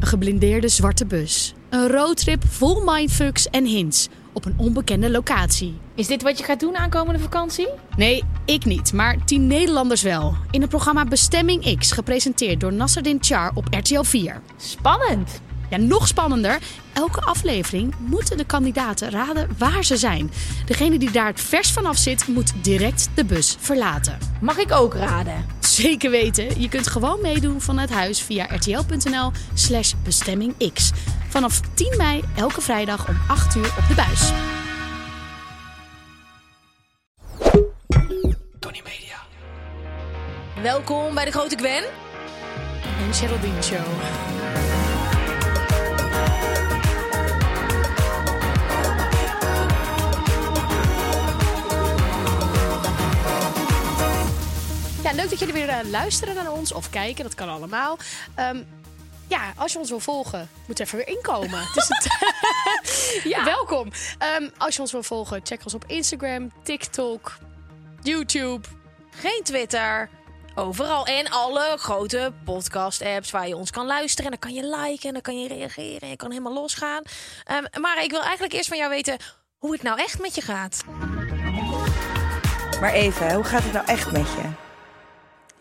Geblindeerde zwarte bus. Een roadtrip vol mindfucks en hints op een onbekende locatie. Is dit wat je gaat doen aankomende vakantie? Nee, ik niet, maar tien Nederlanders wel. In het programma Bestemming X, gepresenteerd door Nasserdin Char op RTL 4. Spannend. Ja, nog spannender. Elke aflevering moeten de kandidaten raden waar ze zijn. Degene die daar het vers vanaf zit, moet direct de bus verlaten. Mag ik ook raden? Zeker weten. Je kunt gewoon meedoen vanuit huis via rtl.nl slash bestemmingx. Vanaf 10 mei elke vrijdag om 8 uur op de buis. Tony Media. Welkom bij de Grote Gwen. Een Geraldine Show. Ja, leuk dat jullie weer eh, luisteren naar ons of kijken. Dat kan allemaal. Ehm, ja, als je ons wil volgen, moet er even weer inkomen. Het ja. Welkom. Ehm, als je ons wil volgen, check ons op Instagram, TikTok, YouTube. Geen Twitter. Overal. En alle grote podcast-apps waar je ons kan luisteren. En dan kan je liken en dan kan je reageren. En je kan helemaal losgaan. Ehm, maar ik wil eigenlijk eerst van jou weten hoe het nou echt met je gaat. Maar even, hoe gaat het nou echt met je?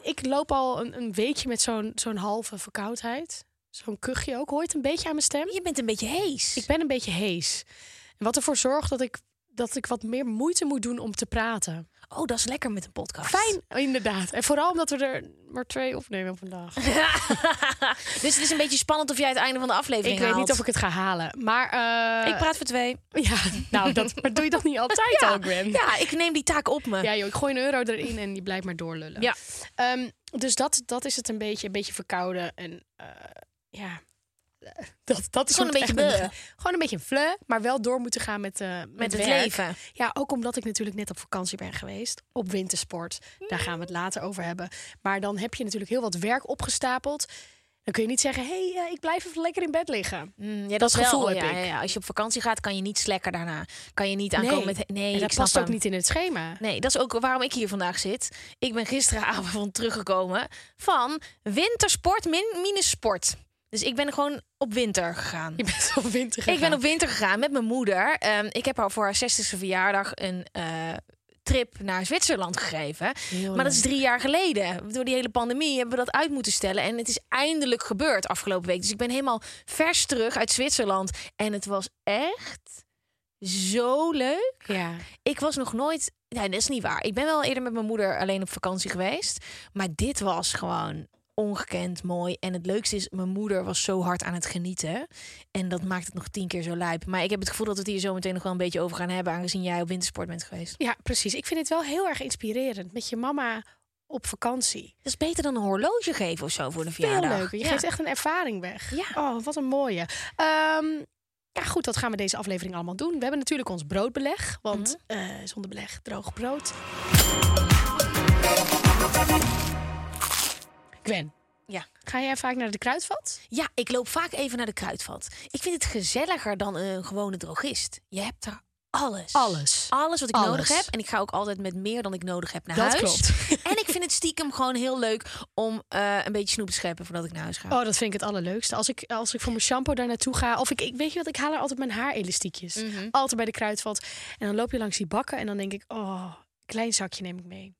Ik loop al een, een weekje met zo'n zo'n halve verkoudheid. Zo'n kuchje ook. Hoor je het een beetje aan mijn stem? Je bent een beetje hees. Ik ben een beetje hees. En wat ervoor zorgt dat ik, dat ik wat meer moeite moet doen om te praten. Oh, dat is lekker met een podcast. Fijn, inderdaad. En vooral omdat we er maar twee opnemen vandaag. dus het is een beetje spannend of jij het einde van de aflevering ik weet niet of ik het ga halen. Maar eh, Ik praat voor twee. Ja, nou, dat maar doe je dat niet altijd Ja, al, Gwen? ja, ik neem die taak op me. Ja, joh, ik gooi een euro erin en die blijft maar doorlullen. Ja. Ehm, dus dat, dat is het een beetje, een beetje verkouden. En eh, ja, dat, dat is Gewoon een beetje met- Gewoon een beetje een maar wel door moeten gaan met, eh, met, Met het werk. leven. Ja, ook omdat ik natuurlijk net op vakantie ben geweest. Op wintersport. Daar gaan we het later over hebben. Maar dan heb je natuurlijk heel wat werk opgestapeld. Dan kun je niet zeggen, hé, hey, eh, ik blijf even lekker in bed liggen. Mm, ja, Dat gevoel oh, heb ja, ik. ja. Als je op vakantie gaat, kan je niet slekker daarna. Kan je niet aankomen met... Nee, en dat past ook niet in het schema. Nee, dat is ook waarom ik hier vandaag zit. Ik ben gisteravond teruggekomen van wintersport min minus sport. Dus ik ben gewoon op winter gegaan. Je bent op winter Ik ben gegaan. op winter gegaan met mijn moeder. Ehm, ik heb haar voor haar 60ste verjaardag een eh, trip naar Zwitserland gegeven. Heel maar dat is drie jaar geleden. Door die hele pandemie hebben we dat uit moeten stellen. En het is eindelijk gebeurd afgelopen week. Dus ik ben helemaal vers terug uit Zwitserland. En het was echt zo leuk. Ja. Ik was nog nooit. Nee, dat is niet waar. Ik ben wel eerder met mijn moeder alleen op vakantie geweest. Maar dit was gewoon ongekend mooi. En het leukste is, mijn moeder was zo hard aan het genieten. En dat maakt het nog tien keer zo lijp. Maar ik heb het gevoel dat we het hier zo meteen nog wel een beetje over gaan hebben. Aangezien jij op wintersport bent geweest. ja, precies. Ik vind het wel heel erg inspirerend. Met je mama op vakantie. Dat is beter dan een horloge geven of zo voor een Veel verjaardag. leuker. Je Ja. geeft echt een ervaring weg. Ja. Oh, wat een mooie. Ehm, ja, goed, dat gaan we deze aflevering allemaal doen. We hebben natuurlijk ons broodbeleg. Want eh, zonder beleg droog brood. Gwen, Ja. ga jij vaak naar de kruidvat? ja, ik loop vaak even naar de kruidvat. Ik vind het gezelliger dan een gewone drogist. Je hebt daar alles. Alles. Alles wat ik Alles. nodig heb. En ik ga ook altijd met meer dan ik nodig heb naar Dat huis. klopt. En ik vind het stiekem gewoon heel leuk om eh, een beetje snoep te scheppen voordat ik naar huis ga. Oh, dat vind ik het allerleukste. Als ik, als ik voor mijn shampoo daar naartoe ga. Of ik, ik weet je wat, ik haal er altijd mijn haarelastiekjes. Mhm. Altijd bij de kruidvat. En dan loop je langs die bakken en dan denk ik, oh, klein zakje neem ik mee.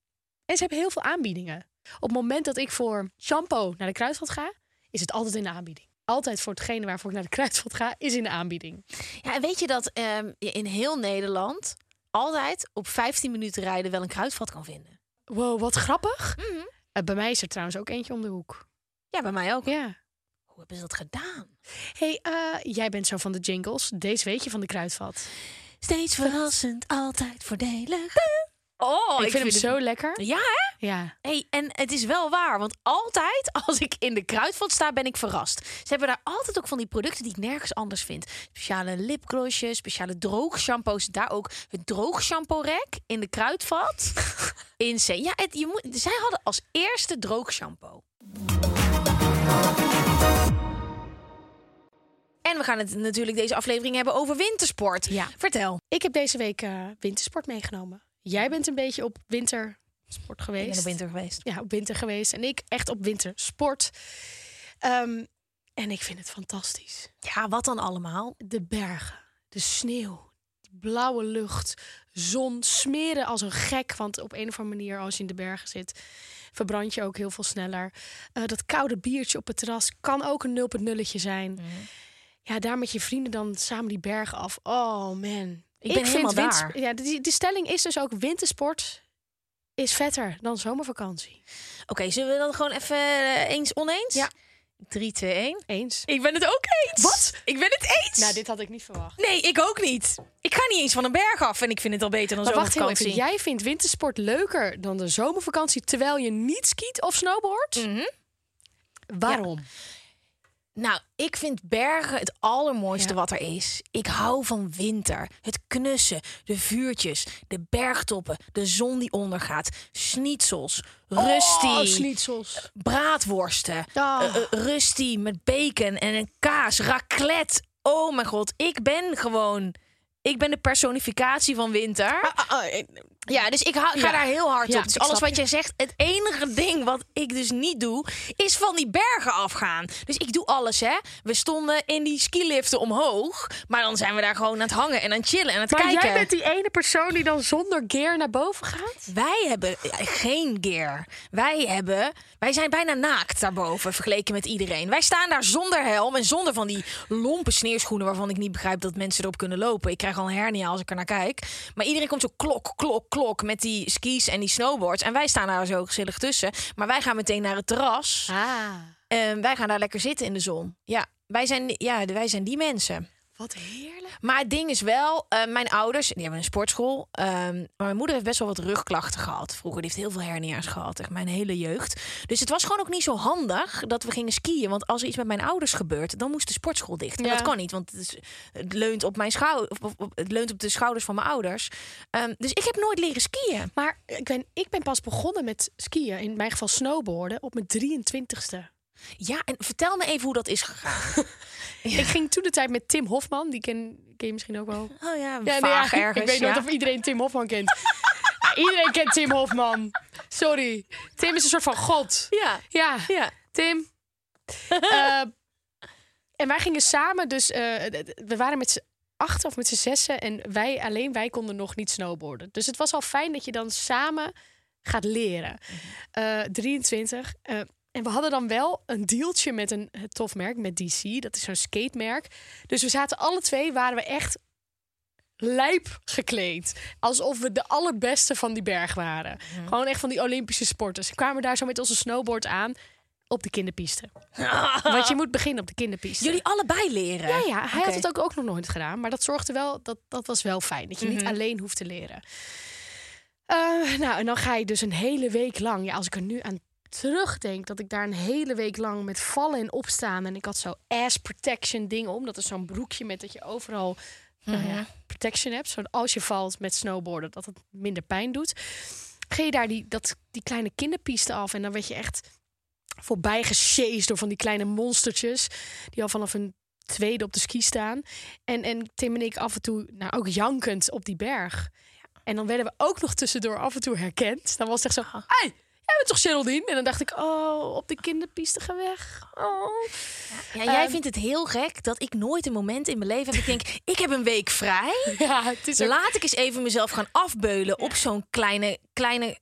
En ze hebben heel veel aanbiedingen. Op het moment dat ik voor shampoo naar de kruidvat ga, is het altijd in de aanbieding. Altijd voor hetgene waarvoor ik naar de kruidvat ga, is in de aanbieding. Ja, en weet je dat ehm, je in heel Nederland altijd op 15 minuten rijden wel een kruidvat kan vinden? Wow, wat grappig. Mhm. Eh, bij mij is er trouwens ook eentje om de hoek. Ja, bij mij ook. Ja. Hoe hebben ze dat gedaan? hey, eh, jij bent zo van de jingles. Deze weet je van de kruidvat. Steeds verrassend, altijd voordelig. Oh, ik, vind hem zo lekker. Ja, hè? Ja. Hey, en het is wel waar, want altijd als ik in de kruidvat sta, ben ik verrast. Ze hebben daar altijd ook van die producten die ik nergens anders vind. Speciale lipglossjes, speciale droogshampoos. Daar ook het droogshampoo rek in de kruidvat. Insane. Ja, het, je moet, zij hadden als eerste droogshampoo. En we gaan het natuurlijk deze aflevering hebben over wintersport. Ja. Vertel. Ik heb deze week eh, wintersport meegenomen. Jij bent een beetje op wintersport geweest. Ik ben op winter geweest. Ja, op winter geweest. En ik echt op wintersport. Ehm, en ik vind het fantastisch. Ja, wat dan allemaal? De bergen, de sneeuw, die blauwe lucht, zon, smeren als een gek. Want op een of andere manier, als je in de bergen zit, verbrand je ook heel veel sneller. Eh, dat koude biertje op het terras kan ook een 0.0'tje zijn. Ja, daar met je vrienden dan samen die bergen af. Oh man. Ik ben helemaal winters- daar. Ja, die, die stelling is dus ook wintersport is vetter dan zomervakantie. Oké, zullen we dan gewoon even eh, eens oneens? Ja. 3, 2, 1. Eens. Ik ben het ook eens. Wat? Ik ben het eens. Nou, dit had ik niet verwacht. Nee, ik ook niet. Ik ga niet eens van een berg af en ik vind het al beter dan Maar wacht heel zomervakantie. even. Jij vindt wintersport leuker dan de zomervakantie terwijl je niet skiet of snowboardt? Mhm. Waarom? Nou, ik vind bergen het allermooiste Ja. wat er is. Ik hou van winter. Het knussen, de vuurtjes, de bergtoppen, de zon die ondergaat, schnitzels, rusty, Oh, schnitzels. braadworsten, rusty met bacon en een kaas, raclette. Oh mijn god, ik ben gewoon... Ik ben de personificatie van winter. Ja, dus ik ga Ah, Ja. daar heel hard Ja, op. Dus alles wat jij zegt, het enige ding wat ik dus niet doe, is van die bergen afgaan. Dus ik doe alles, hè. We stonden in die skiliften omhoog, maar dan zijn we daar gewoon aan het hangen en aan het chillen en aan het Maar kijken. jij bent die ene persoon die dan zonder gear naar boven gaat? Wij hebben ja, geen gear. Wij hebben, wij zijn bijna naakt daarboven vergeleken met iedereen. Wij staan daar zonder helm en zonder van die lompe sneeuwschoenen waarvan ik niet begrijp dat mensen erop kunnen lopen. Ik krijg al een hernia als ik er naar kijk. Maar iedereen komt zo klok, klok, klok met die skis en die snowboards. En wij staan daar zo gezellig tussen. Maar wij gaan meteen naar het terras. Ah, En wij gaan daar lekker zitten in de zon. Ja, wij zijn, ja, wij zijn die mensen. Wat heerlijk. Maar het ding is wel, eh, mijn ouders, die hebben een sportschool. ehm, maar mijn moeder heeft best wel wat rugklachten gehad. Vroeger, die heeft heel veel hernia's gehad, echt mijn hele jeugd. Dus het was gewoon ook niet zo handig dat we gingen skiën. Want als er iets met mijn ouders gebeurt, dan moest de sportschool dicht. En Ja. dat kan niet, want het, is, het, leunt op mijn schou of, of- of- het leunt op de schouders van mijn ouders. Ehm, dus ik heb nooit leren skiën. Maar ik ben, ik ben pas begonnen met skiën, in mijn geval snowboarden, op mijn 23ste. Ja, en vertel me even hoe dat is gegaan. Ik ging toen de tijd met Tim Hofman, die ken, ken je misschien ook wel. Oh ja, Ja, nee, vaag ja, ergens. Ik weet ja. of iedereen Tim Hofman kent. Iedereen kent Tim Hofman. Sorry. Tim is een soort van god. Ja, Ja, ja. Tim. Eh, en wij gingen samen, dus eh, we waren met z'n acht of met z'n zessen. En wij, alleen wij konden nog niet snowboarden. Dus het was al fijn dat je dan samen gaat leren. Eh 23. En we hadden dan wel een dealtje met een tof merk, met DC. Dat is zo'n skatemerk. Dus we zaten alle twee, waren we echt lijp gekleed. Alsof we de allerbeste van die berg waren. Gewoon echt van die Olympische sporters. We kwamen daar zo met onze snowboard aan op de kinderpiste. Want je moet beginnen op de kinderpiste. Jullie allebei leren? Ja, ja, hij had het ook, ook nog nooit gedaan. Maar dat zorgde wel, dat, dat was wel fijn. Dat je niet Mhm. alleen hoeft te leren. Eh, nou, en dan ga je dus een hele week lang. Ja, als ik er nu aan terugdenk, dat ik daar een hele week lang met vallen en opstaan. En ik had zo ass protection dingen om. Dat is zo'n broekje met dat je overal nou Mhm. ja, protection hebt. Zodat als je valt met snowboarden, dat het minder pijn doet. Ging je daar die, dat, die kleine kinderpiste af. En dan werd je echt voorbij gesjeest door van die kleine monstertjes. Die al vanaf een tweede op de ski staan. En, en Tim en ik af en toe, nou ook jankend op die berg. En dan werden we ook nog tussendoor af en toe herkend. Dan was het echt zo, hey, bent toch Geraldine? En dan dacht ik, oh, op de kinderpiste ga weg. Oh. Ja, jij Ehm, vindt het heel gek dat ik nooit een moment in mijn leven heb. Ik denk, ik heb een week vrij. Ja, het is ook... Laat ik eens even mezelf gaan afbeulen op zo'n kleine, kleine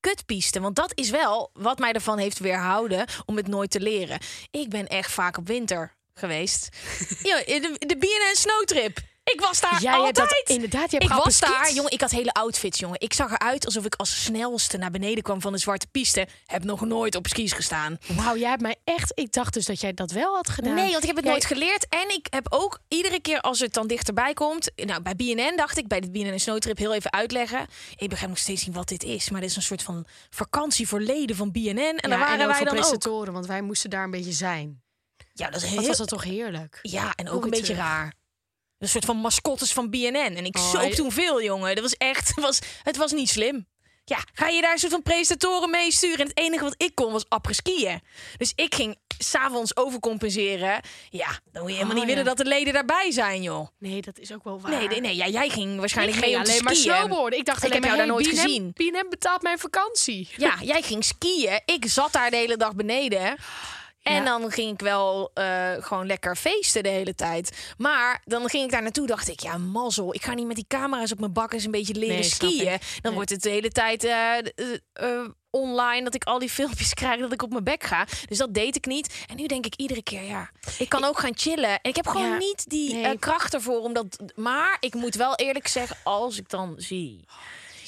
kutpiste. Want dat is wel wat mij ervan heeft weerhouden om het nooit te leren. Ik ben echt vaak op winter geweest. ja, de, de BNN Snowtrip. Ik was daar Jij altijd. hebt dat inderdaad, je hebt ik was daar, jongen. Ik had hele outfits, jongen. Ik zag eruit alsof ik als snelste naar beneden kwam van de zwarte piste. Heb nog nooit op skis gestaan. Wauw, jij hebt mij echt... Ik dacht dus dat jij dat wel had gedaan. Nee, want ik heb het Jij- nooit geleerd. En ik heb ook iedere keer als het dan dichterbij komt... Nou, bij BNN dacht ik, bij de BNN Snowtrip, heel even uitleggen. Ik begrijp nog steeds niet wat dit is. Maar dit is een soort van vakantie voor leden van BNN. En Ja, daar waren ook wij dan ook. presentatoren, want wij moesten daar een beetje zijn. Ja, dat is Wat heel... was dat toch heerlijk? Ja, en ook Hoe een beetje terug. raar. Een soort van mascottes van BNN. En ik Oh, toen veel, jongen. Dat was echt... Was, het was niet slim. Ja, ga je daar een soort van presentatoren mee sturen? En het enige wat ik kon was après-skiën. Dus ik ging s'avonds overcompenseren. Ja, dan moet je helemaal Oh, niet willen ja. dat de leden daarbij zijn, joh. Nee, dat is ook wel waar. Nee, nee, nee. Ja, jij ging waarschijnlijk ik ging mee alleen maar skiën. snowboarden. Ik dacht Ik alleen heb maar, jou daar nooit BNM gezien. BNM betaalt mijn vakantie. Ja, jij ging skiën. Ik zat daar de hele dag beneden. En dan ging ik wel eh, gewoon lekker feesten de hele tijd. Maar dan ging ik daar naartoe, dacht ik, ja, mazzel. Ik ga niet met die camera's op mijn bak eens een beetje leren Nee, skiën. Dan Nee. wordt het de hele tijd eh, eh, online dat ik al die filmpjes krijg dat ik op mijn bek ga. Dus dat deed ik niet. En nu denk ik iedere keer, ja, ik kan ook gaan chillen. En ik heb gewoon Ja, niet die nee. kracht ervoor. Omdat, maar ik moet wel eerlijk zeggen, als ik dan zie...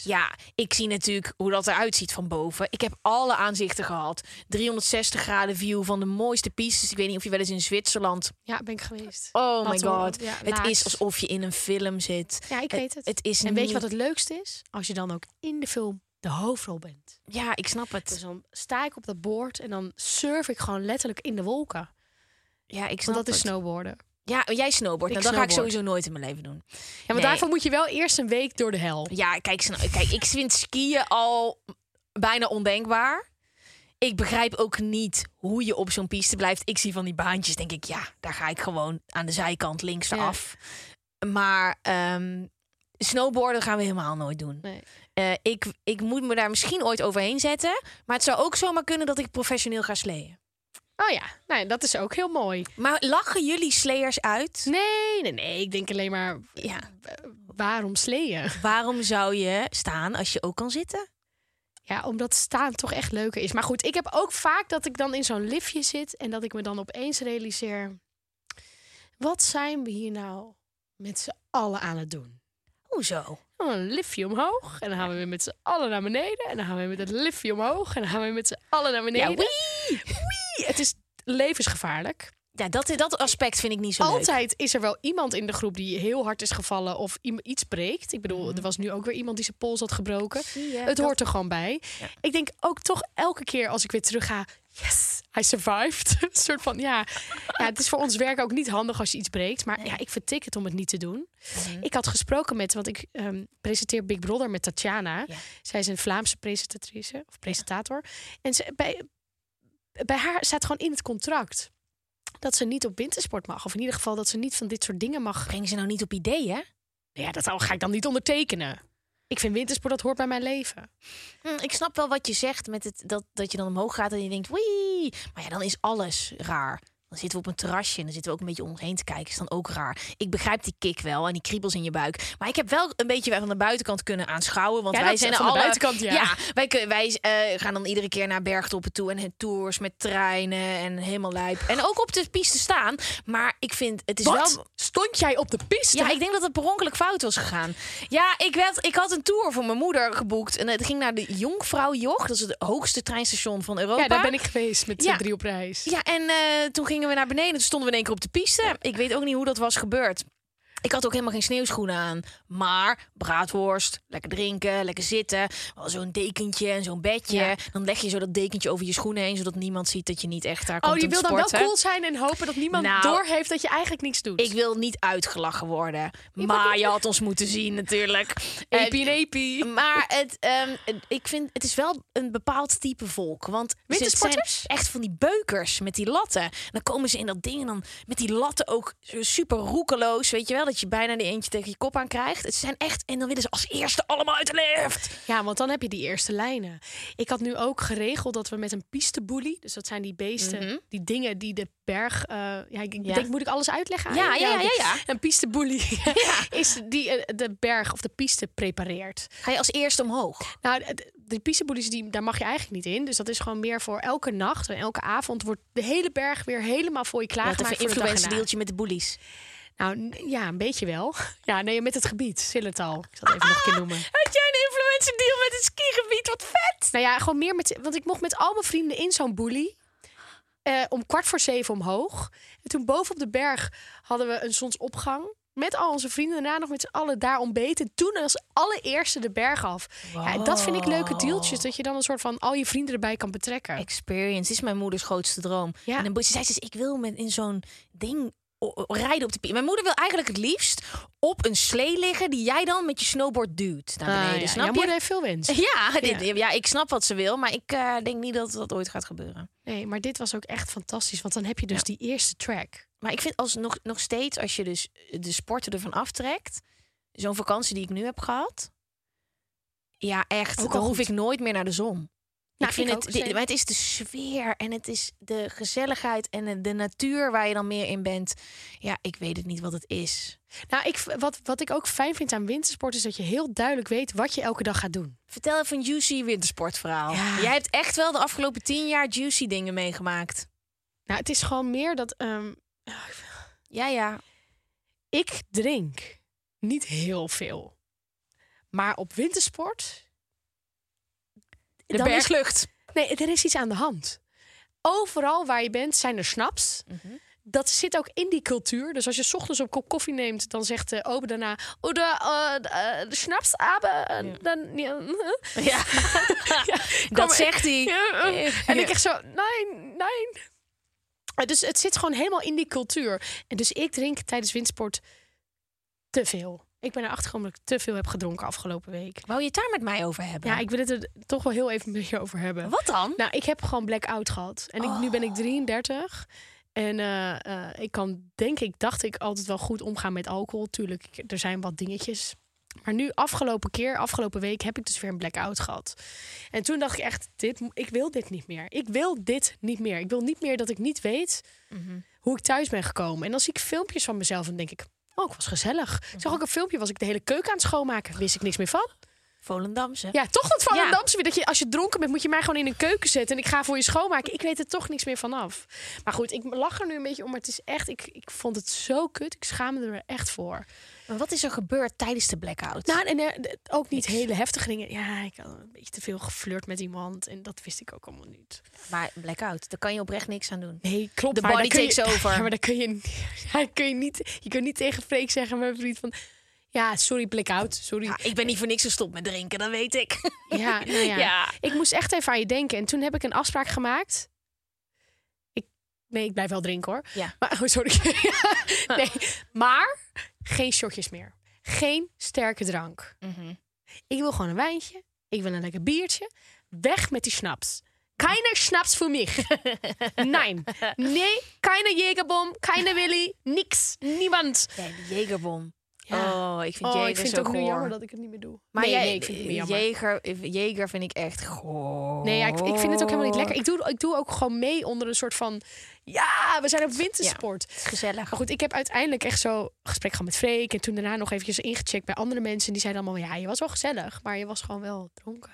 Ja, ik zie natuurlijk hoe dat eruit ziet van boven. Ik heb alle aanzichten gehad. 360 graden view van de mooiste pistes. Ik weet niet of je wel eens in Zwitserland. Ja, ben ik geweest. Oh my Wat god. ja, het is alsof je in een film zit. Ja, ik weet het. Het is en weet je wat het leukste is? Als je dan ook in de film de hoofdrol bent. Ja, ik snap het. Dus dan sta ik op dat boord en dan surf ik gewoon letterlijk in de wolken. Ja, ik snap Want dat is snowboarden. Ja, jij snowboard. Nou, dat ga ik sowieso nooit in mijn leven doen. Ja, maar Nee. daarvoor moet je wel eerst een week door de hel. Ja, kijk, kijk, ik vind skiën al bijna ondenkbaar. Ik begrijp ook niet hoe je op zo'n piste blijft. Ik zie van die baantjes, denk ik, ja, daar ga ik gewoon aan de zijkant links Ja. af. Maar ehm, snowboarden gaan we helemaal nooit doen. Nee. Eh, ik, ik moet me daar misschien ooit overheen zetten. Maar het zou ook zomaar kunnen dat ik professioneel ga sleeën. Oh ja, nee, dat is ook heel mooi. Maar lachen jullie slayers uit? Nee, nee, nee. Ik denk alleen maar, Ja. waarom sleeën? Waarom zou je staan als je ook kan zitten? Ja, omdat staan toch echt leuker is. Maar goed, ik heb ook vaak dat ik dan in zo'n liftje zit en dat ik me dan opeens realiseer: wat zijn we hier nou met z'n allen aan het doen? Hoezo? Dan een liftje omhoog en dan gaan we weer met z'n allen naar beneden en dan gaan we weer met het liftje omhoog en dan gaan we weer met z'n allen naar beneden. Ja, wee! Wee! Het is levensgevaarlijk. Ja, dat, dat aspect vind ik niet zo leuk. Altijd is er wel iemand in de groep die heel hard is gevallen of iets breekt. Ik bedoel, Mhm. er was nu ook weer iemand die zijn pols had gebroken. Je, Het dat- hoort er gewoon bij. Ik denk ook toch elke keer als ik weer terug ga, yes, I survived. Een soort van, ja, ja, het is voor ons werk ook niet handig als je iets breekt. Maar ja, ik vertik het om het niet te doen. Mhm. Ik had gesproken met, want ik ehm, presenteer Big Brother met Tatjana. Ja. Zij is een Vlaamse presentatrice of presentator. En ze, bij, bij haar staat gewoon in het contract dat ze niet op wintersport mag. Of in ieder geval dat ze niet van dit soort dingen mag. Brengen ze nou niet op ideeën? Ja, dat ga ik dan niet ondertekenen. Ik vind wintersport, dat hoort bij mijn leven. Hm, ik snap wel wat je zegt met het, dat, dat je dan omhoog gaat en je denkt, wee. Maar ja, dan is alles raar. Dan zitten we op een terrasje en dan zitten we ook een beetje om ons heen te kijken. Is dan ook raar. Ik begrijp die kick wel en die kriebels in je buik. Maar ik heb wel een beetje van de buitenkant kunnen aanschouwen. Want Ja, wij zijn van de buitenkant, ja. wij, wij eh, gaan dan iedere keer naar bergtoppen toe en tours met treinen en helemaal lijp. En ook op de piste staan. Maar ik vind het is Wat? wel. Stond jij op de piste? Ja, ik denk dat het per ongeluk fout was gegaan. Ja, ik, werd, ik had een tour voor mijn moeder geboekt. En het ging naar de Jonkvrouwjoch. Dat is het hoogste treinstation van Europa. Ja, daar ben ik geweest met Ja. drie op reis. Ja, en eh, toen gingen we naar beneden. Toen stonden we in één keer op de piste. Ik weet ook niet hoe dat was gebeurd. Ik had ook helemaal geen sneeuwschoenen aan. Maar braadworst, lekker drinken, lekker zitten. Zo'n dekentje en zo'n bedje. Ja. Dan leg je zo dat dekentje over je schoenen heen... zodat niemand ziet dat je niet echt daar komt Oh, je wil dan wel cool zijn en hopen dat niemand Nou, doorheeft dat je eigenlijk niks doet. Ik wil niet uitgelachen worden. Maar je had ons moeten zien natuurlijk. Epi en epi. Maar het, ehm, ik vind het is wel een bepaald type volk. Want ze zijn echt van die beukers met die latten. Dan komen ze in dat ding en dan met die latten ook super roekeloos. Weet je wel, dat je bijna die eentje tegen je kop aan krijgt. Het zijn echt, en dan willen ze als eerste allemaal uit de lift. Ja, want dan heb je die eerste lijnen. Ik had nu ook geregeld dat we met een pisteboelie, dus dat zijn die beesten, die dingen die de berg. eh, ja, ik Ja. denk, moet ik alles uitleggen? Ja, ja, ja, ja, ja. Een pisteboelie is die eh, de berg of de piste prepareert. Ga je als eerste omhoog? Nou, de, pisteboelies, die, daar mag je eigenlijk niet in. Dus dat is gewoon meer voor elke nacht en elke avond wordt de hele berg weer helemaal voor je klaargemaakt. even een influencer deeltje met de boelies. Nou, ja, een beetje wel. Ja, nee, met het gebied, Sillertal. Ik zal het even nog een keer noemen. Had jij een influencer deal met het skigebied? Wat vet! Nou ja, gewoon meer met... Want ik mocht met al mijn vrienden in zo'n boelie. eh, om kwart voor zeven omhoog. En toen boven op de berg hadden we een zonsopgang. Met al onze vrienden. Daarna nog met z'n allen daar ontbeten. Toen als allereerste de berg af. Ja, en dat vind ik leuke deeltjes. Dat je dan een soort van al je vrienden erbij kan betrekken. Experience is mijn moeders grootste droom. Ja. En dan, ze zei dus, ik wil met in zo'n ding rijden op de pier. Mijn moeder wil eigenlijk het liefst op een slee liggen die jij dan met je snowboard duwt naar beneden. Ah, ja. Snap je? moeder heeft veel wens. Ja, dit, Ja. ja. ik snap wat ze wil, maar ik eh, denk niet dat dat ooit gaat gebeuren. Nee, maar dit was ook echt fantastisch. Want dan heb je dus die eerste track. Maar ik vind als nog, nog steeds, als je dus de sporten ervan aftrekt, zo'n vakantie die ik nu heb gehad, ja, echt, Ook dan hoef ik nooit meer naar de zon. Nou, ik vind ik het, maar het is de sfeer en het is de gezelligheid en de- de natuur waar je dan meer in bent. Ja, ik weet het niet wat het is. Nou, ik, wat, wat ik ook fijn vind aan wintersport is dat je heel duidelijk weet wat je elke dag gaat doen. Vertel even een juicy wintersportverhaal. Ja. Jij hebt echt wel de afgelopen tien jaar juicy dingen meegemaakt. Nou, het is gewoon meer dat ehm, Ja, ja. ik drink niet heel veel. Maar op wintersport. De is- berglucht. nee, er is iets aan de hand. Overal waar je bent zijn er snaps. Mhm. Dat zit ook in die cultuur. Dus als je 's ochtends een kop koffie neemt, dan zegt de ober daarna: Oh, de, eh, de, eh, de snaps, aber. eh, Dan, ja, Ja, dat zegt hij. Ja. En ik echt zo, nee, nee. Eh, Dus het zit gewoon helemaal in die cultuur. En dus ik drink tijdens windsport te veel. Ik ben erachter gekomen dat ik te veel heb gedronken afgelopen week. Wou je het daar met mij over hebben? Ja, ik wil het er toch wel heel even met je over hebben. Wat dan? Nou, ik heb gewoon blackout gehad. En ik, nu ben ik 33. En eh, eh, ik kan, denk ik, dacht ik altijd wel goed omgaan met alcohol. Tuurlijk, er zijn wat dingetjes. Maar nu, afgelopen keer, afgelopen week, heb ik dus weer een blackout gehad. En toen dacht ik echt, dit, ik wil dit niet meer. Ik wil dit niet meer. Ik wil niet meer dat ik niet weet hoe ik thuis ben gekomen. En dan zie ik filmpjes van mezelf en denk ik, oh, ik was gezellig. Ik zag ook een filmpje, was ik de hele keuken aan het schoonmaken. Wist ik niks meer van. Volendamse. Ja, toch het van Ja. een Damse weer. Dat je als je dronken bent, moet je mij gewoon in een keuken zetten. En ik ga voor je schoonmaken. Ik weet er toch niks meer vanaf. Maar goed, ik lach er nu een beetje om. Maar het is echt, ik, ik vond het zo kut. Ik schaamde er echt voor. Maar wat is er gebeurd tijdens de blackout? Nou, en eh, ook niet hele heftige dingen. Ja, ik had een beetje te veel geflirt met iemand. En dat wist ik ook allemaal niet. maar blackout, daar kan je oprecht niks aan doen. Nee, klopt. Maar body kun je- takes over. Ja, maar dan kun je, ja, kun je niet... Je kunt niet tegen Freek zeggen, mijn vriend, van... Ja, sorry, blackout. Sorry. Ja, ik ben niet voor niks gestopt met drinken, dat weet ik. Ja, nou ja. Ja. Ik moest echt even aan je denken. En toen heb ik een afspraak gemaakt. Ik, nee, ik blijf wel drinken hoor. Ja. Maar, oh, sorry. nee, maar geen shotjes meer. Geen sterke drank. Mhm. Ik wil gewoon een wijntje. Ik wil een lekker biertje. Weg met die snaps. Keine Schnaps für mich. Nein. Nee, keine Jägerbom, keine Willy, nix. Niemand. Ja, de Jegerbom. Ja. Oh, ik vind Oh, Jeger ik vind zo het ook nu jammer dat ik het niet meer doe. Maar nee, jij, nee, ik vind het jammer. Jeger, Jeger vind ik echt goor. Nee, ja, ik, ik vind het ook helemaal niet lekker. Ik doe, ik doe ook gewoon mee onder een soort van... Ja, we zijn op wintersport. Gezellig. Maar goed, ik heb uiteindelijk echt zo gesprek gehad met Freek. En toen daarna nog eventjes ingecheckt bij andere mensen. Die zeiden allemaal, ja, je was wel gezellig. Maar je was gewoon wel dronken.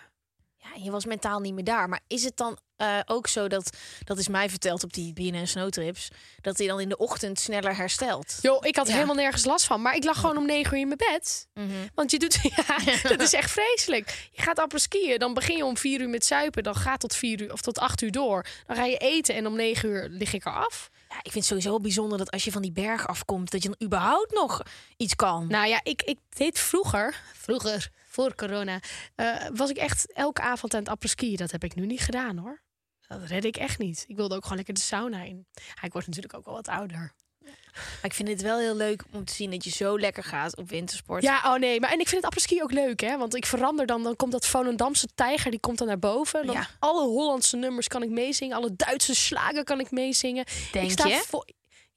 Ja, je was mentaal niet meer daar. Maar is het dan eh, ook zo dat, dat is mij verteld op die BNN Snowtrips, dat hij dan in de ochtend sneller herstelt? Yo, ik had Ja. helemaal nergens last van. Maar ik lag gewoon om negen uur in mijn bed. Mhm. Want je doet, ja, dat is echt vreselijk. Je gaat appelen skiën, dan begin je om vier uur met zuipen. Dan gaat tot vier uur of tot acht uur door. Dan ga je eten en om negen uur lig ik eraf. Ja, ik vind het sowieso bijzonder dat als je van die berg afkomt, dat je dan überhaupt nog iets kan. Nou ja, ik, ik deed vroeger, vroeger, voor corona, eh, was ik echt elke avond aan het apres-skiën. Dat heb ik nu niet gedaan hoor. Dat red ik echt niet. Ik wilde ook gewoon lekker de sauna in. Ja, ik word natuurlijk ook wel wat ouder. Maar ik vind het wel heel leuk om te zien dat je zo lekker gaat op wintersport. Ja, oh nee. Maar, en ik vind het apres-ski ook leuk, hè. Want ik verander dan. Dan komt dat Volendamse tijger, die komt dan naar boven. Dan Ja. Alle Hollandse nummers kan ik meezingen. Alle Duitse slagen kan ik meezingen. Denk ik sta je? voor-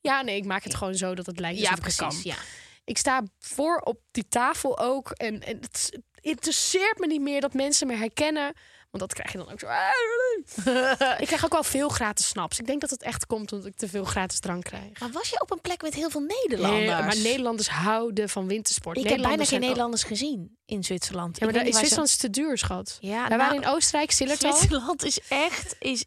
Ja, nee, ik maak het gewoon zo dat het lijkt Ja, alsof ik het precies. kan. Ja. Ik sta voor op die tafel ook. En, en het interesseert me niet meer dat mensen me herkennen. Want dat krijg je dan ook zo. ik krijg ook wel veel gratis snaps. Ik denk dat het echt komt omdat ik te veel gratis drank krijg. Maar was je op een plek met heel veel Nederlanders? Nee, maar Nederlanders houden van wintersport. ik heb bijna geen Nederlanders gezien in Zwitserland. Ja, maar daar is ze- Zwitserland is te duur, schat. Ja, Wij nou, waren in Oostenrijk, Sillertal. Zwitserland is echt is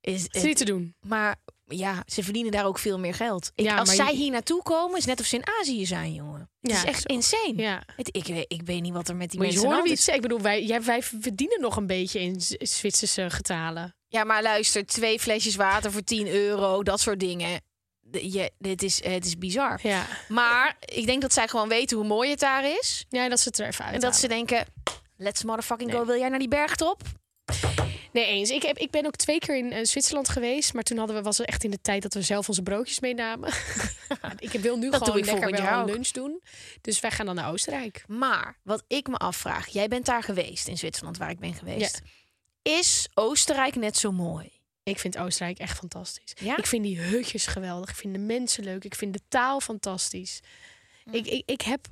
is is niet te doen. maar ja, ze verdienen daar ook veel meer geld. Ik, Ja, als zij je- hier naartoe komen, is net of ze in Azië zijn, jongen. Het Ja, is echt zo. insane. Ja. Het, ik, weet, ik weet niet wat er met die mensen aan het is. Ik bedoel, wij, jij, wij verdienen nog een beetje in Zwitserse getalen. Ja, maar luister, twee flesjes water voor 10 euro, dat soort dingen. De- Je, dit is, het is bizar. Ja. Maar ik denk dat zij gewoon weten hoe mooi het daar is. ja, dat ze het er even uit. En dat ze denken, let's motherfucking go. Wil jij naar die bergtop? Nee, eens. Ik, heb, ik ben ook twee keer in eh, Zwitserland geweest. Maar toen hadden we, was het echt in de tijd dat we zelf onze broodjes meenamen. ik wil nu Dat gewoon lekker jaar een lunch doen. Dus wij gaan dan naar Oostenrijk. Maar wat ik me afvraag, jij bent daar geweest in Zwitserland, waar ik ben geweest. Is Oostenrijk net zo mooi? Ik vind Oostenrijk echt fantastisch. Ja? Ik vind die hutjes geweldig. Ik vind de mensen leuk. Ik vind de taal fantastisch. Ik, ik, ik heb...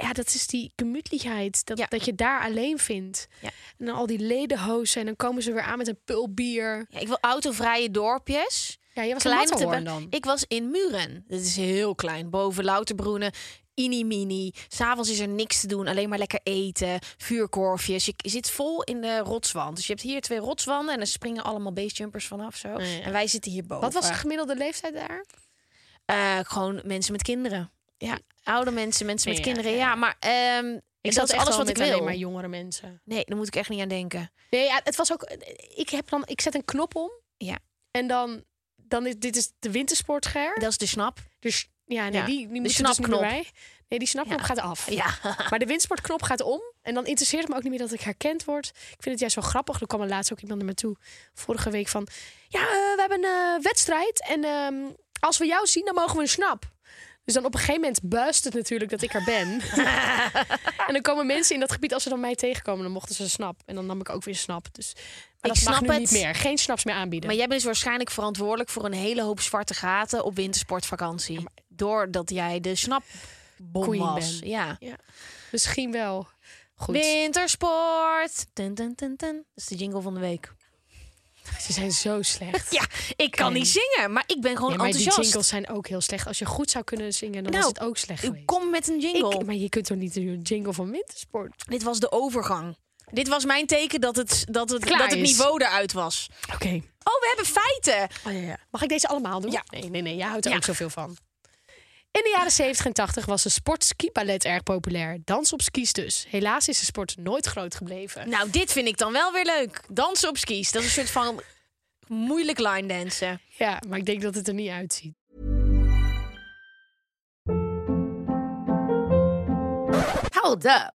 Ja, dat is die gemütlichheid. Dat, Ja. dat je daar alleen vindt. Ja. En dan al die ledenhozen. En dan komen ze weer aan met een pul bier. Ja, ik wil autovrije dorpjes. Ja, je was Klein in dan. Ik was in Muren. Dat is heel klein. Boven Louterbroenen. Ini-mini. S'avonds is er niks te doen. Alleen maar lekker eten. Vuurkorfjes. Je zit vol in de rotswand. Dus je hebt hier twee rotswanden. En er springen allemaal basejumpers vanaf zo. En wij zitten hierboven. Wat was de gemiddelde leeftijd daar? Eh, gewoon mensen met kinderen. Ja, oude mensen, mensen met kinderen. ja. Ja, maar ehm Ik dat zat is alles wat ik wil. alleen maar jongere mensen. Nee, daar moet ik echt niet aan denken. Nee, ja, het was ook. Ik heb dan, ik zet een knop om. Ja. En dan, dan is dit is de wintersportscher. Dat is de snap. Dus ja, nee, die, die moet dus snapknop. Nee, die snapknop gaat af. Ja. Maar de windsportknop gaat om. En dan interesseert het me ook niet meer dat ik herkend word. Ik vind het juist zo grappig. Er kwam er laatst ook iemand naar me toe. Vorige week van... Ja, eh, we hebben een eh, wedstrijd. En ehm, als we jou zien, dan mogen we een snap. Dus dan op een gegeven moment buist het natuurlijk dat ik er ben. en dan komen mensen in dat gebied, als ze dan mij tegenkomen, dan mochten ze een snap. En dan nam ik ook weer een snap. Dus maar Ik dat mag snap nu het. niet meer. Geen snaps meer aanbieden. Maar jij bent dus waarschijnlijk verantwoordelijk voor een hele hoop zwarte gaten op wintersportvakantie. Doordat jij de snapbom Queen was. Ja. Ja, misschien wel. Goed. Wintersport. Dun, dun, dun, dun. Dat is de jingle van de week. Ze zijn zo slecht. Ja, ik kan niet zingen, maar ik ben gewoon Ja, maar die enthousiast. jingles zijn ook heel slecht. Als je goed zou kunnen zingen, dan Nou, is het ook slecht geweest. Kom met een jingle. Ik, maar je kunt toch niet een jingle van wintersport? Dit was de overgang. Dit was mijn teken dat het, dat het, Klaar dat het is. niveau eruit was. Oké. Oh, we hebben feiten. Oh, ja, ja. Mag ik deze allemaal doen? Ja. Nee, nee, nee. Jij houdt er ook zoveel van. In de jaren 70 en 80 was de sport skiballet erg populair. Dans op skis dus. Helaas is de sport nooit groot gebleven. Nou, dit vind ik dan wel weer leuk. Dansen op skis. Dat is een soort van moeilijk line dansen. Ja, maar ik denk dat het er niet uitziet. Hold up.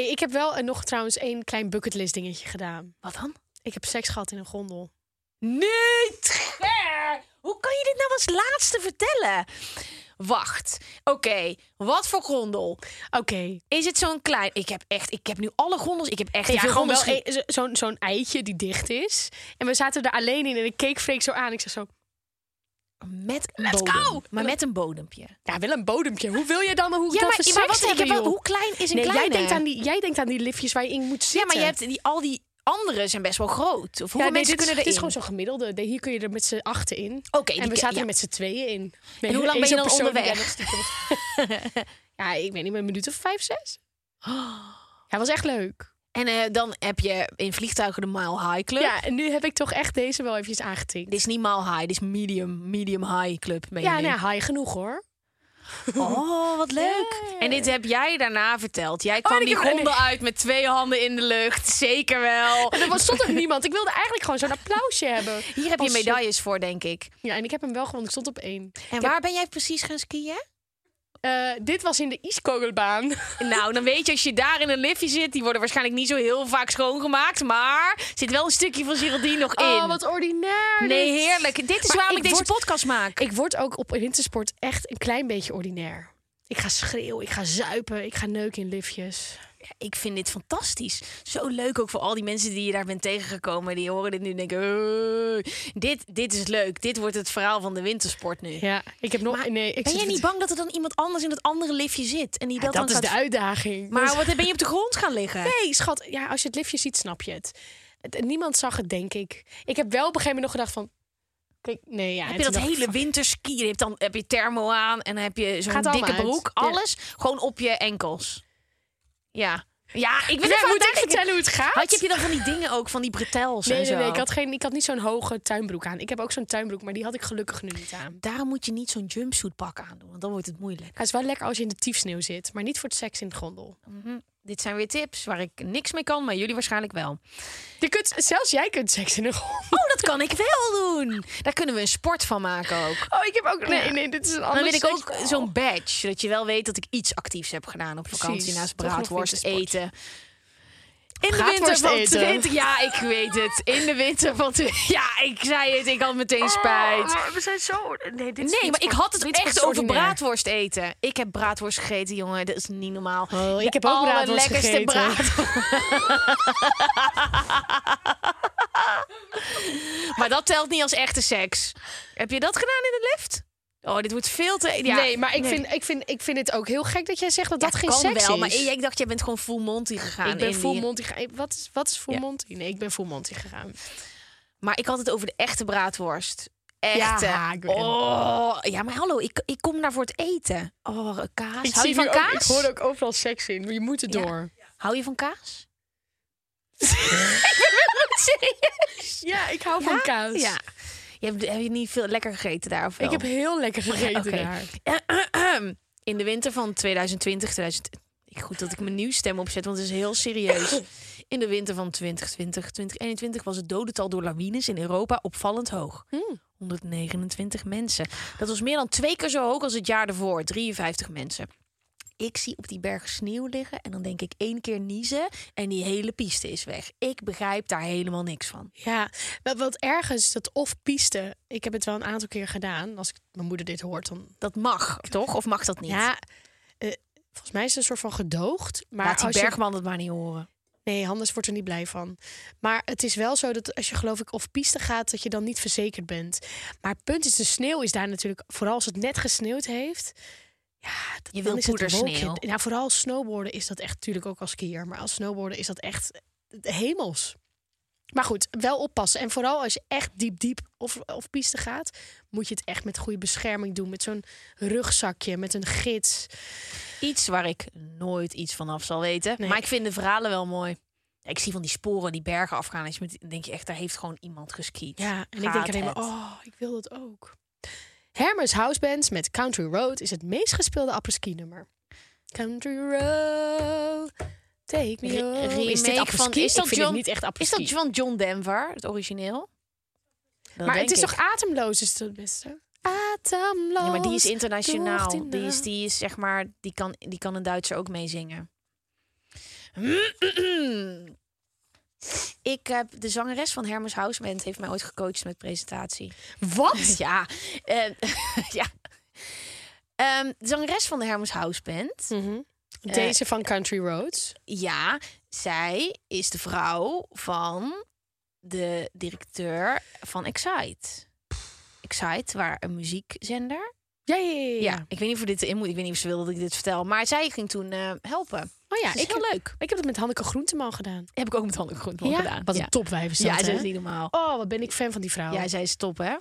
hey, ik heb wel eh, nog trouwens één klein bucketlist dingetje gedaan. Wat dan? Ik heb seks gehad in een gondel. Niet! Hoe kan je dit nou als laatste vertellen? Wacht. Oké, wat voor gondel? Oké. Is het zo'n klein... Ik heb echt... Ik heb nu alle gondels. Ik heb echt Ja, gewoon wel e- zo- zo'n zo'n eitje die dicht is. En we zaten er alleen in en ik keek Freek zo aan. Ik zeg zo, Met een Let's bodem. go! Maar met een bodempje. ja, wel een bodempje. Hoe wil je dan hoe Ja, dat maar, maar wat, hebben, wel, hoe klein is een Nee, jij denkt, aan die, jij denkt aan die liftjes waar je in moet zitten. Ja, maar je hebt die, al die andere zijn best wel groot. Of Ja, nee, mensen dit, kunnen dit is erin? gewoon zo'n gemiddelde. De- Hier kun je er met z'n achten in. Oké, en we zaten ja. er met z'n tweeën in. En hoe lang ben je dan onderweg? ja, ik weet niet, een minuut of vijf, zes. Ja, was echt leuk. En eh, dan heb je in vliegtuigen de Mile High Club. Ja, en nu heb ik toch echt deze wel eventjes aangetikt. Dit is niet Mile High, dit is Medium, medium High Club. Ben je Ja, nu. nou, high genoeg hoor. Oh, wat leuk. En dit heb jij daarna verteld. Jij kwam en ik die gondel uit met twee handen in de lucht. Zeker wel. En er was- stond ook niemand. Ik wilde eigenlijk gewoon zo'n applausje hebben. Hier heb je medailles voor, denk ik. Ja, en ik heb hem wel gewoon. Ik stond op één. En waar ben jij precies gaan skiën? Eh, dit was in de iskogelbaan. Nou, dan weet je als je daar in een liftje zit, die worden waarschijnlijk niet zo heel vaak schoongemaakt, maar er zit wel een stukje van Geraldine nog in. Oh, wat ordinair. nee, dit. heerlijk. Dit is Maar waarom ik, ik deze podcast maak. Ik word ook op wintersport echt een klein beetje ordinair. Ik ga schreeuwen, ik ga zuipen, ik ga neuken in liftjes. Ja, ik vind dit fantastisch. Zo leuk ook voor al die mensen die je daar bent tegengekomen. Die horen dit nu en denken... "Hey, dit, dit is leuk. Dit wordt het verhaal van de wintersport nu. Ja, ik heb nog... Maar nee, ik ben jij niet bang dat er dan iemand anders in het andere liftje zit? En die Ja, dat, dat dan is de uitdaging. Maar Dat- wat ben je op de grond gaan liggen? Nee, schat. Ja, als je het liftje ziet, snap je het. Niemand zag het, denk ik. Ik heb wel op een gegeven moment nog gedacht van... Kijk, nee, ja. Heb je dat dacht hele winterski? Je hebt dan heb je thermo aan en dan heb je zo'n dikke broek. Ja. Alles gewoon op je enkels. Ja. Ja, ik Ja, even moet ik vertellen hoe het gaat? Had je, heb je dan van die dingen ook, van die bretels Nee, en nee, zo? nee. Ik had, geen, ik had niet zo'n hoge tuinbroek aan. Ik heb ook zo'n tuinbroek, maar die had ik gelukkig nu niet aan. Daarom moet je niet zo'n jumpsuit pak aandoen, want dan wordt het moeilijk. Het is wel lekker als je in de tiefsneeuw zit, maar niet voor het seks in het gondel. Mhm. Dit zijn weer tips waar ik niks mee kan, maar jullie waarschijnlijk wel. Je kunt, zelfs jij kunt seks in een gondel. Oh, dat kan ik wel doen. Daar kunnen we een sport van maken ook. Oh, ik heb ook... Nee, nee, dit is een Dan ander wil ik ook zo'n badge, dat je wel weet dat ik iets actiefs heb gedaan op vakantie Precies, naast braadworst eten. In de winter van eten. 20... Ja, ik weet het. In de winter van... tw- Ja, ik zei het. Ik had meteen spijt. we zijn zo... Nee, dit Nee, maar ik had het is echt over braadworst eten. Ik heb braadworst gegeten, jongen. Dat is niet normaal. Oh, ik heb ook braadworst allerlekkerste gegeten. maar dat telt niet als echte seks. Heb je dat gedaan in de lift? Oh, dit wordt veel te... Ja, nee, maar ik, nee. Vind, ik, vind, ik vind het ook heel gek dat jij zegt dat Ja, dat geen kan seks wel, is. maar ik dacht, jij bent gewoon full Monty gegaan. ik ben full die- Monty gegaan. Wat is, wat is full Ja. Monty? Nee, ik ben full Monty gegaan. Maar ik had het over de echte braadworst. Echte. Ja, het. oh, ja, maar hallo, ik, ik kom daar voor het eten. Oh, kaas. Ik Hou je van nu ook- kaas? ik hoor ook overal seks in, je moet Ja. door. Hou je van kaas? Ja, ik hou van kaas. Ja. Je hebt, heb je niet veel lekker gegeten daar? Of wel? Ik heb heel lekker gegeten daar. In de winter van 2020, 2000, goed dat ik mijn nieuwsstem opzet, want het is heel serieus. In de winter van 2020, 2021 was het dodental door lawines in Europa opvallend hoog. Hmm. 129 mensen. Dat was meer dan twee keer zo hoog als het jaar ervoor, 53 mensen. Ik zie op die berg sneeuw liggen en dan denk ik één keer niezen en die hele piste is weg. Ik begrijp daar helemaal niks van. Ja, wat, wat erg is dat off-piste. Ik heb het wel een aantal keer gedaan. Als ik, mijn moeder dit hoort, dan... Dat mag, toch? Of mag dat niet? Ja, eh, volgens mij is het een soort van gedoogd. Maar Laat die als je- bergman het maar niet horen. Nee, Hannes wordt er niet blij van. Maar het is wel zo dat als je geloof ik of piste gaat, dat je dan niet verzekerd bent. Maar het punt is, de sneeuw is daar natuurlijk, vooral als het net gesneeuwd heeft. Ja, dat, Je wil poedersneeuw. Nou, vooral snowboarden is dat echt natuurlijk ook als skier. Maar als snowboarden is dat echt hemels. Maar goed, wel oppassen. En vooral als je echt diep, diep of, of piste gaat, moet je het echt met goede bescherming doen. Met zo'n rugzakje, met een gids. Iets waar ik nooit iets vanaf zal weten. Nee. Maar ik vind de verhalen wel mooi. Ik zie van die sporen die bergen afgaan. En dan denk je echt, daar heeft gewoon iemand geskiet. Ja, en ik denk alleen maar, oh, ik wil dat ook. Hermes Housebands met Country Road is het meest gespeelde apres-ski nummer. Country Road, take me home. Is dit van- is dat ik vind John- het niet echt Is apres-ski. dat van John Denver, het origineel? Dat maar het is ik. toch ademloos is het beste? Ademloos. Ja, maar die is internationaal. die Die is, die is zeg maar, die kan, die kan een Duitser ook meezingen. Ik heb de zangeres van Hermes Houseband heeft mij ooit gecoacht met presentatie. Wat? Ja, eh, ja. Ehm, de zangeres van de Hermes Houseband. Mhm. Deze van Country Roads. Ja, zij is de vrouw van de directeur van Excite. Excite, waar een muziekzender. Ja, ja, ja. ja. Ja, ik weet niet of dit in moet. Ik weet niet of ze wilde dat ik dit vertel. Maar zij ging toen eh, helpen. Oh ja, is ik, heel heb, leuk. ik heb het met Hanneke Groenteman gedaan. Heb ik ook met handen Groenteman ja? gedaan. Wat een topwijf is dat, Ja, zij is niet normaal. Oh, wat ben ik fan van die vrouw. Ja, zij is top, hè?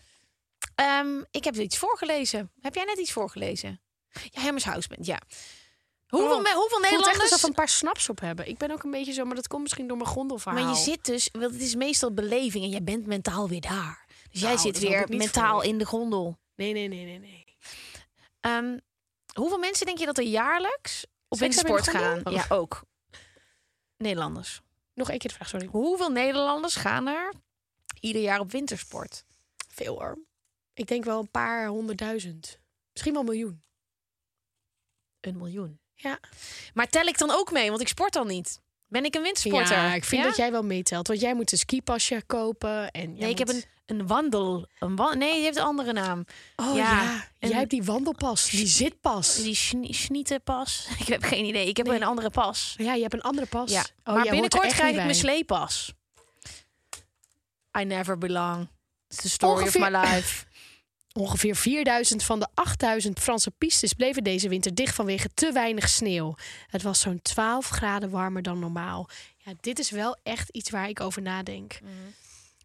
Ehm, ik heb iets voorgelezen. Heb jij net iets voorgelezen? Ja, Hermes Houseband, ja. Hoeveel, Oh, hoeveel echt Nederlanders... we een paar snaps op hebben. Ik ben ook een beetje zo, maar dat komt misschien door mijn grondelverhaal. Maar je zit dus, want het is meestal beleving en jij bent mentaal weer daar. Dus jij Nou, zit weer mentaal in de gondel. Nee, nee, nee, nee, nee. Ehm, hoeveel mensen denk je dat er jaarlijks in wintersport gaan? Ja, ook. Nederlanders. Nog één keer de vraag, sorry. Hoeveel Nederlanders gaan er ieder jaar op wintersport? Veel hoor. Ik denk wel een paar honderdduizend. Misschien wel een miljoen. Een miljoen. Ja. Maar tel ik dan ook mee? Want ik sport dan niet. Ben ik een wintersporter? Ja, ik vind Ja? dat jij wel meetelt. Want jij moet een skipasje kopen. En Nee, ik heb een, een wandel. Een wa nee, die heeft een andere naam. Oh Ja, ja, jij hebt die wandelpas, die zitpas. Die schnie- schnietenpas. Ik heb geen idee. Ik heb een andere pas. Ja, je hebt een andere pas. Ja. Oh, maar binnenkort krijg ik mijn sleepas. I never belong. It's the story Ongeveer- of my life. Ongeveer 4000 van de 8000 Franse pistes bleven deze winter dicht vanwege te weinig sneeuw. Het was zo'n 12 graden warmer dan normaal. Ja, dit is wel echt iets waar ik over nadenk. Mhm.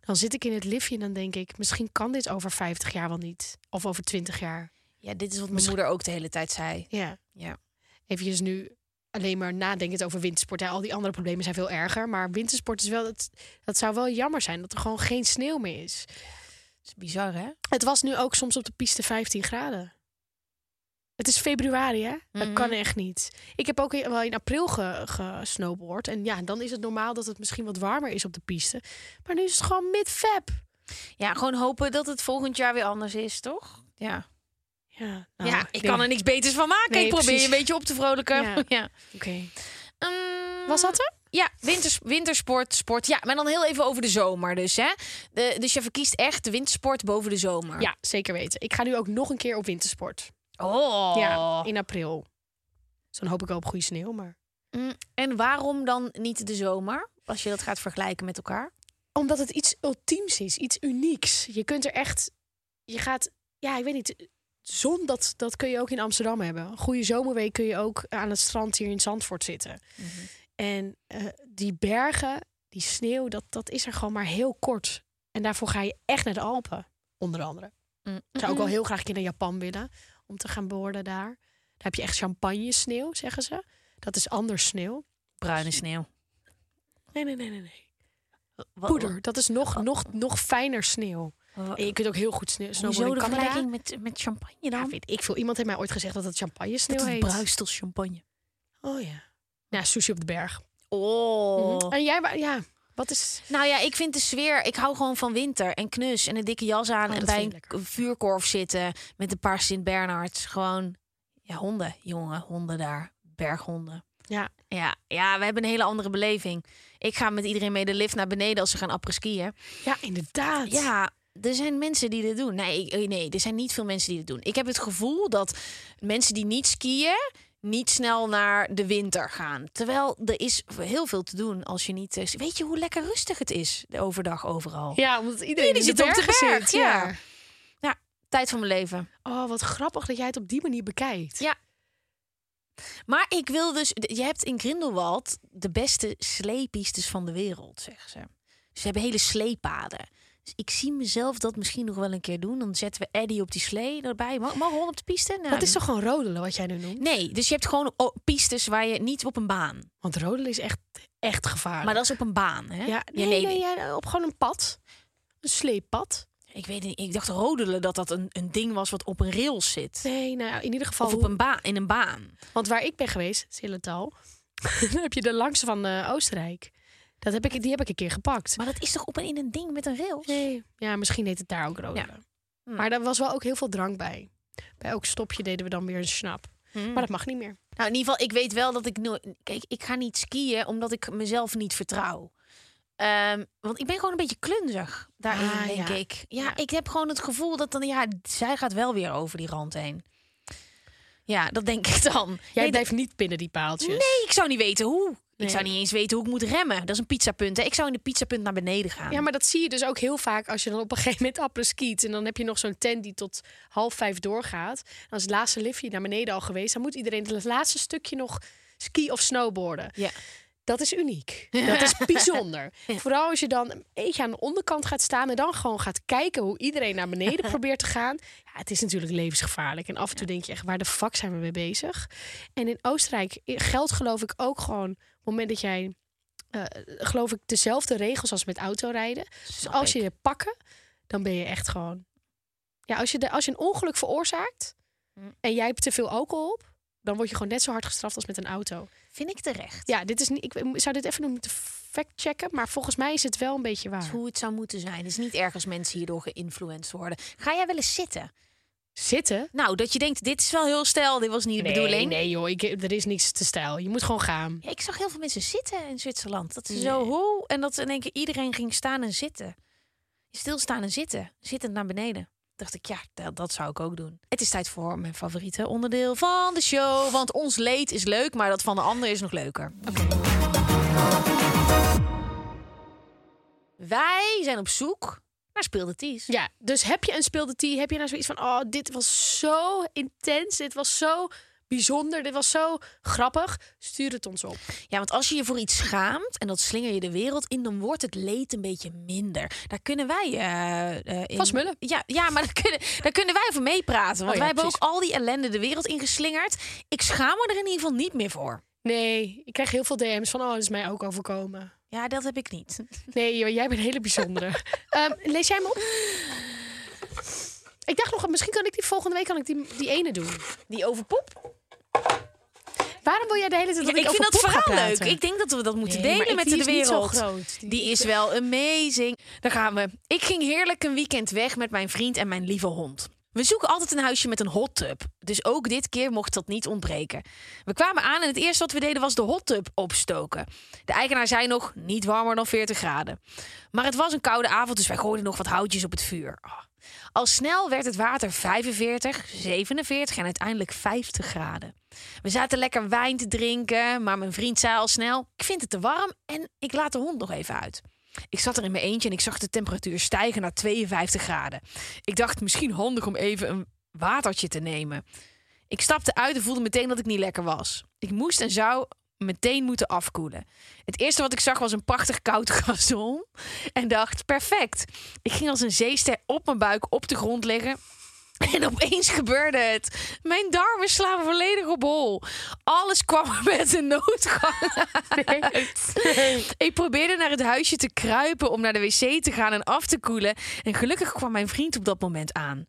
Dan zit ik in het liftje en dan denk ik, misschien kan dit over 50 jaar wel niet. Of over 20 jaar. Ja, dit is wat mijn moeder ook de hele tijd zei. Ja. Ja. Eventjes nu alleen maar nadenken over wintersport. Ja, al die andere problemen zijn veel erger. Maar wintersport is wel, het, dat zou wel jammer zijn dat er gewoon geen sneeuw meer is. Dat is bizar, hè? Het was nu ook soms op de piste 15 graden. Het is februari, hè? Dat Mhm. kan echt niet. Ik heb ook wel in april ge- gesnowboard. En ja, dan is het normaal dat het misschien wat warmer is op de piste. Maar nu is het gewoon mid-feb. Ja, gewoon hopen dat het volgend jaar weer anders is, toch? Ja. Ja, nou, ja, ik kan er niks beters van maken. Nee, ik probeer precies. je een beetje op te vrolijken. Ja. Ja. Oké. Ehm, Was dat er? Ja, winters, wintersport, sport. Ja, maar dan heel even over de zomer dus, hè? De, dus je verkiest echt de wintersport boven de zomer. Ja, zeker weten. Ik ga nu ook nog een keer op wintersport. Oh. Ja, in april. Dus dan hoop ik wel op goede sneeuw. Maar... Mm, En waarom dan niet de zomer? Als je dat gaat vergelijken met elkaar. Omdat het iets ultiems is, iets unieks. Je kunt er echt, je gaat, ja, ik weet niet, zon, dat, dat kun je ook in Amsterdam hebben. Een goede zomerweek kun je ook aan het strand hier in Zandvoort zitten. En eh, die bergen, die sneeuw, dat, dat is er gewoon maar heel kort. En daarvoor ga je echt naar de Alpen, onder andere. Mm. Ik zou ook wel heel graag een keer naar Japan willen, om te gaan boorden daar. Daar heb je echt champagne sneeuw, zeggen ze. Dat is anders sneeuw. Bruine sneeuw. Nee, nee, nee, nee. nee. Wat- Poeder, dat is nog, nog, nog fijner sneeuw. wat- En je kunt ook heel goed sneeuw, snowboarden de in Canada. vergelijking met, met champagne dan? Ja, weet ik veel. Iemand heeft mij ooit gezegd dat het champagne sneeuw dat het heet. bruist als champagne. Oh ja. Ja, sushi op de berg. Oh. Mhm. En jij, ja, wat is... Nou ja, ik vind de sfeer. Ik hou gewoon van winter en knus en een dikke jas aan Oh, en bij een vuurkorf zitten met een paar Sint-Bernards. Gewoon, ja, honden, jongen, honden daar, berghonden. Ja, Ja, ja, we hebben een hele andere beleving. Ik ga met iedereen mee de lift naar beneden als ze gaan apres-skiën. ja inderdaad. Ja, er zijn mensen die dit doen. Nee, nee, er zijn niet veel mensen die dit doen. Ik heb het gevoel dat mensen die niet skiën niet snel naar de winter gaan. Terwijl er is heel veel te doen als je niet... eh, Weet je hoe lekker rustig het is de overdag overal? Ja, omdat iedereen zit op de zit. ja. Ja, tijd van mijn leven. Oh, wat grappig dat jij het op die manier bekijkt. Ja. Maar ik wil dus... Je hebt in Grindelwald de beste sleepistes van de wereld, zeggen ze. Ze hebben hele sleepaden. Dus ik zie mezelf dat misschien nog wel een keer doen. Dan zetten we Eddie op die slee erbij. Mag, mag op de piste? Nou, Dat is toch gewoon rodelen wat jij nu noemt? Nee, dus je hebt gewoon pistes waar je niet op een baan. Want rodelen is echt, echt gevaarlijk. Maar dat is op een baan, hè? Ja, nee, nee, nee, ja, op gewoon een pad. Een sleeppad. Ik weet niet. Ik dacht rodelen dat dat een, een ding was wat op een rails zit. Nee, nou in ieder geval... Of op een baan, in een baan. Want waar ik ben geweest, Zillental, dan heb je de langste van eh, Oostenrijk. Dat heb ik, die heb ik een keer gepakt. Maar dat is toch op een, in een ding met een rails? Nee, ja, misschien heet het daar ook rodelen. Hm. Maar daar was wel ook heel veel drank bij. Bij elk stopje deden we dan weer een snap. Hm. Maar dat mag niet meer. Nou, in ieder geval, ik weet wel dat ik nooit. Kijk, ik ga niet skiën omdat ik mezelf niet vertrouw. Ehm, want ik ben gewoon een beetje klunzig daarin, Ah, denk ja. ik. Ja, Ja. ik heb gewoon het gevoel dat dan, ja, zij gaat wel weer over die rand heen. Ja, dat denk ik dan. Jij Nee, blijft niet binnen die paaltjes. Nee, ik zou niet weten hoe. Ik zou niet eens weten hoe ik moet remmen. Dat is een pizzapunt. Hè? Ik zou in de pizzapunt naar beneden gaan. Ja, maar dat zie je dus ook heel vaak als je dan op een gegeven moment appelen skiet. En dan heb je nog zo'n tent die tot half vijf doorgaat. En als het laatste liftje naar beneden al geweest, dan moet iedereen het laatste stukje nog ski of snowboarden. Ja. Dat is uniek. Dat is bijzonder. Vooral als je dan een beetje aan de onderkant gaat staan en dan gewoon gaat kijken hoe iedereen naar beneden probeert te gaan. Ja, het is natuurlijk levensgevaarlijk. En af en toe denk je echt, waar de fuck zijn we mee bezig? En in Oostenrijk geldt geloof ik ook gewoon, op het moment dat jij, eh, geloof ik, dezelfde regels als met autorijden. Dus als je je pakken, dan ben je echt gewoon. Ja, als je, de, als je een ongeluk veroorzaakt Mm. en jij hebt te veel alcohol op, dan word je gewoon net zo hard gestraft als met een auto. Vind ik terecht. Ja, dit is niet. Ik zou dit even moeten factchecken, maar volgens mij is het wel een beetje waar. hoe het zou moeten zijn. Het is niet erg als mensen hierdoor geïnfluenced worden. Ga jij wel eens zitten? Zitten? Nou, dat je denkt, dit is wel heel stijl. Dit was niet de Nee, bedoeling. nee joh, ik, er is niks te stijl. Je moet gewoon gaan. Ja, ik zag heel veel mensen zitten in Zwitserland. Dat ze Nee. zo hoe en dat in één keer iedereen ging staan en zitten. Stilstaan en zitten. Zittend naar beneden. Dacht ik, ja, dat, zou ik ook doen. Het is tijd voor mijn favoriete onderdeel van de show. Want ons leed is leuk, maar dat van de ander is nog leuker. Wij zijn op zoek naar speelde Ties. Ja, dus heb je een speelde tea? Heb je nou zoiets van, oh, dit was zo intens, dit was zo bijzonder, dit was zo grappig? Stuur het ons op. Ja, want als je je voor iets schaamt en dat slinger je de wereld in, dan wordt het leed een beetje minder. Daar kunnen wij in- Van smullen. Ja, ja, maar daar kunnen, daar kunnen wij over meepraten. Want Oh ja, wij hebben precies. ook al die ellende de wereld ingeslingerd. Ik schaam me er in ieder geval niet meer voor. Nee, ik krijg heel veel DM's van, oh, dat is mij ook overkomen. Ja, dat heb ik niet. Nee, joh, jij bent een hele bijzondere. Ehm, lees jij hem op? Ik dacht nog, misschien kan ik die volgende week kan ik die, die ene doen. Die over poep? Waarom wil jij de hele tijd dat Ja, ik over vind dat verhaal leuk. Ik denk dat we dat moeten Nee, delen ik- met die de wereld. groot. Die- Die is wel amazing. Daar gaan we. Ik ging heerlijk een weekend weg met mijn vriend en mijn lieve hond. We zoeken altijd een huisje met een hot tub. Dus ook dit keer mocht dat niet ontbreken. We kwamen aan en het eerste wat we deden was de hot tub opstoken. De eigenaar zei nog niet warmer dan 40 graden. Maar het was een koude avond, dus wij gooiden nog wat houtjes op het vuur. Oh. Al snel werd het water 45, 47 en uiteindelijk 50 graden. We zaten lekker wijn te drinken, maar mijn vriend zei al snel: Ik vind het te warm en ik laat de hond nog even uit. Ik zat er in mijn eentje en ik zag de temperatuur stijgen naar 52 graden. Ik dacht misschien handig om even een watertje te nemen. Ik stapte uit en voelde meteen dat ik niet lekker was. Ik moest en zou meteen moeten afkoelen. Het eerste wat ik zag was een prachtig koud gazon en dacht perfect. Ik ging als een zeester op mijn buik op de grond liggen en opeens gebeurde het. Mijn darmen slaan volledig op hol. Alles kwam met een noodgang. Ik probeerde naar het huisje te kruipen om naar de wc te gaan en af te koelen. En gelukkig kwam mijn vriend op dat moment aan.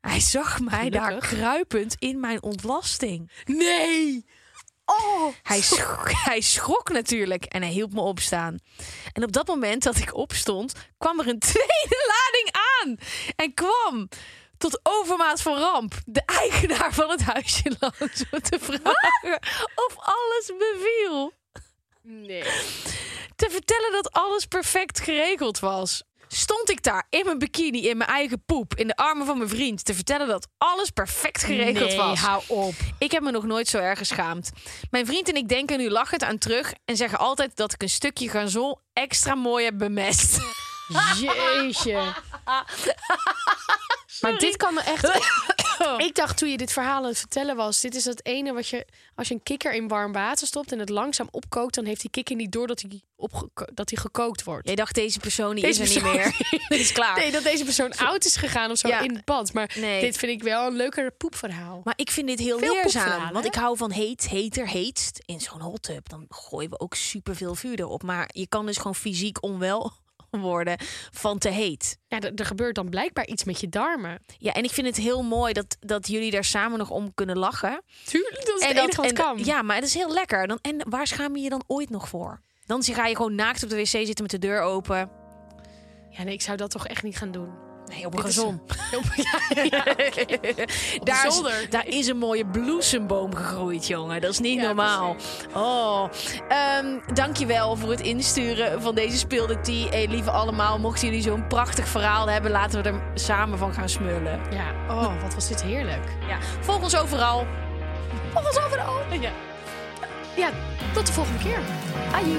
Hij zag mij daar kruipend in mijn ontlasting. Nee! Oh! Hij schrok, hij schrok natuurlijk en hij hielp me opstaan. En op dat moment dat ik opstond, kwam er een tweede lading aan. En kwam tot overmaat van ramp de eigenaar van het huisje langs om te vragen of alles beviel. Nee. Te vertellen dat alles perfect geregeld was. Stond ik daar in mijn bikini, in mijn eigen poep, in de armen van mijn vriend, te vertellen dat alles perfect geregeld nee, was. hou op. Ik heb me nog nooit zo erg geschaamd. Mijn vriend en ik denken nu lachend aan terug en zeggen altijd dat ik een stukje gazon extra mooi heb bemest. Jeetje. Maar dit kan me echt... Ik dacht toen je dit verhaal aan het vertellen was... dit is het ene wat je... als je een kikker in warm water stopt... en het langzaam opkookt... dan heeft die kikker niet door dat hij, dat hij gekookt wordt. Jij dacht deze persoon die Deze is er persoon- niet meer. Dit is klaar. Nee, dat deze persoon oud is gegaan of zo Ja. in het bad. Maar Nee. dit vind ik wel een leuker poepverhaal. Maar ik vind dit heel Veel leerzaam. Want ik hou van heet, heter, heetst. In zo'n hot tub, dan gooien we ook superveel vuur erop. Maar je kan dus gewoon fysiek onwel worden van te heet. Ja, er, gebeurt dan blijkbaar iets met je darmen. Ja, en ik vind het heel mooi dat, dat jullie daar samen nog om kunnen lachen. Tuurlijk, dat is en het enige wat en, kan. Ja, maar het is heel lekker. Dan, en waar schaam je je dan ooit nog voor? Dan ga je gewoon naakt op de wc zitten met de deur open. Ja, nee, ik zou dat toch echt niet gaan doen. Nee, op een is-. Ja, oké. Daar is, daar is een mooie bloesemboom gegroeid, jongen. Dat is niet Ja, normaal. Oh, um, dankjewel voor het insturen van deze speelde tea. Hey, lieve allemaal, mochten jullie zo'n prachtig verhaal hebben... laten we er samen van gaan smullen. Ja, oh, wat was dit heerlijk. Ja. Volg ons overal. Volg ons overal. Ja. ja, tot de volgende keer. Aju.